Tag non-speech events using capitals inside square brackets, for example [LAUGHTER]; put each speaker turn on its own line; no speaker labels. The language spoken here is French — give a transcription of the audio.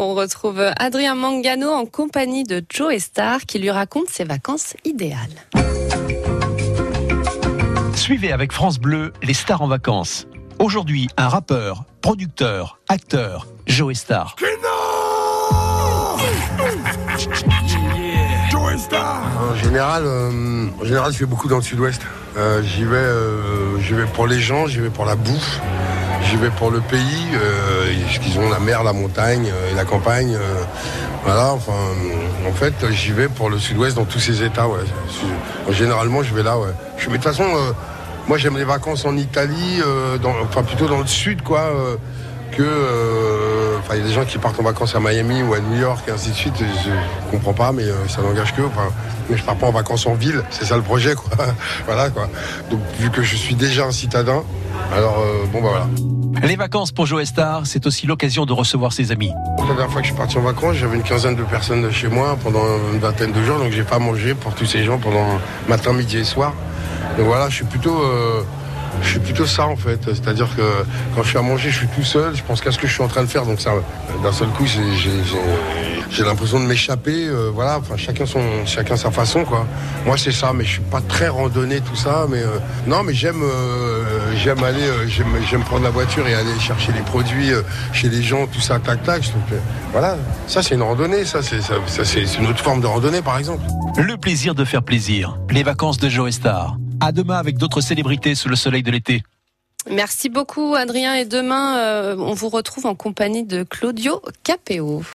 On retrouve Adrien Mangano en compagnie de Joe Star qui lui raconte ses vacances idéales.
Suivez avec France Bleu les stars en vacances. Aujourd'hui, un rappeur, producteur, acteur, Joe Star.
En général, euh, en général, je vais beaucoup dans le sud-ouest. Euh, j'y vais, euh, j'y vais pour les gens, j'y vais pour la bouffe, j'y vais pour le pays. Euh, ils ont la mer, la montagne euh, et la campagne. euh, voilà, enfin, en fait, j'y vais pour le sud-ouest dans tous ces états. Ouais. En Généralement, je vais là. Ouais. Je, mais de toute façon, euh, moi, j'aime les vacances en Italie, euh, enfin plutôt dans le sud, quoi. euh, que, euh, enfin, il y a des gens qui partent en vacances à Miami ou à New York et ainsi de suite. Je comprends pas, mais euh, ça n'engage que. Enfin, mais je pars pas en vacances en ville, c'est ça le projet, quoi. [LAUGHS] voilà, quoi. Donc, vu que je suis déjà un citadin, alors euh, bon, bah voilà.
Les vacances pour Joe Star, c'est aussi l'occasion de recevoir ses amis.
La dernière fois que je suis parti en vacances, j'avais une quinzaine de personnes chez moi pendant une vingtaine de jours, donc j'ai pas mangé pour tous ces gens pendant matin, midi et soir. Donc voilà, je suis plutôt, euh, je suis plutôt ça en fait. C'est-à-dire que quand je suis à manger, je suis tout seul, je pense qu'à ce que je suis en train de faire, donc ça, d'un seul coup, j'ai, l'impression de m'échapper. euh, voilà, enfin chacun son, chacun sa façon quoi. Moi c'est ça, mais je suis pas très randonnée tout ça, mais euh, non, mais j'aime, euh, j'aime aller, euh, j'aime, prendre la voiture et aller chercher les produits euh, chez les gens, tout ça, tac tac. Que, voilà, ça c'est une randonnée, ça c'est, ça, ça, une autre forme de randonnée par exemple.
Le plaisir de faire plaisir. Les vacances de Joe Star. À demain avec d'autres célébrités sous le soleil de l'été.
Merci beaucoup Adrien et demain euh, on vous retrouve en compagnie de Claudio Capéo.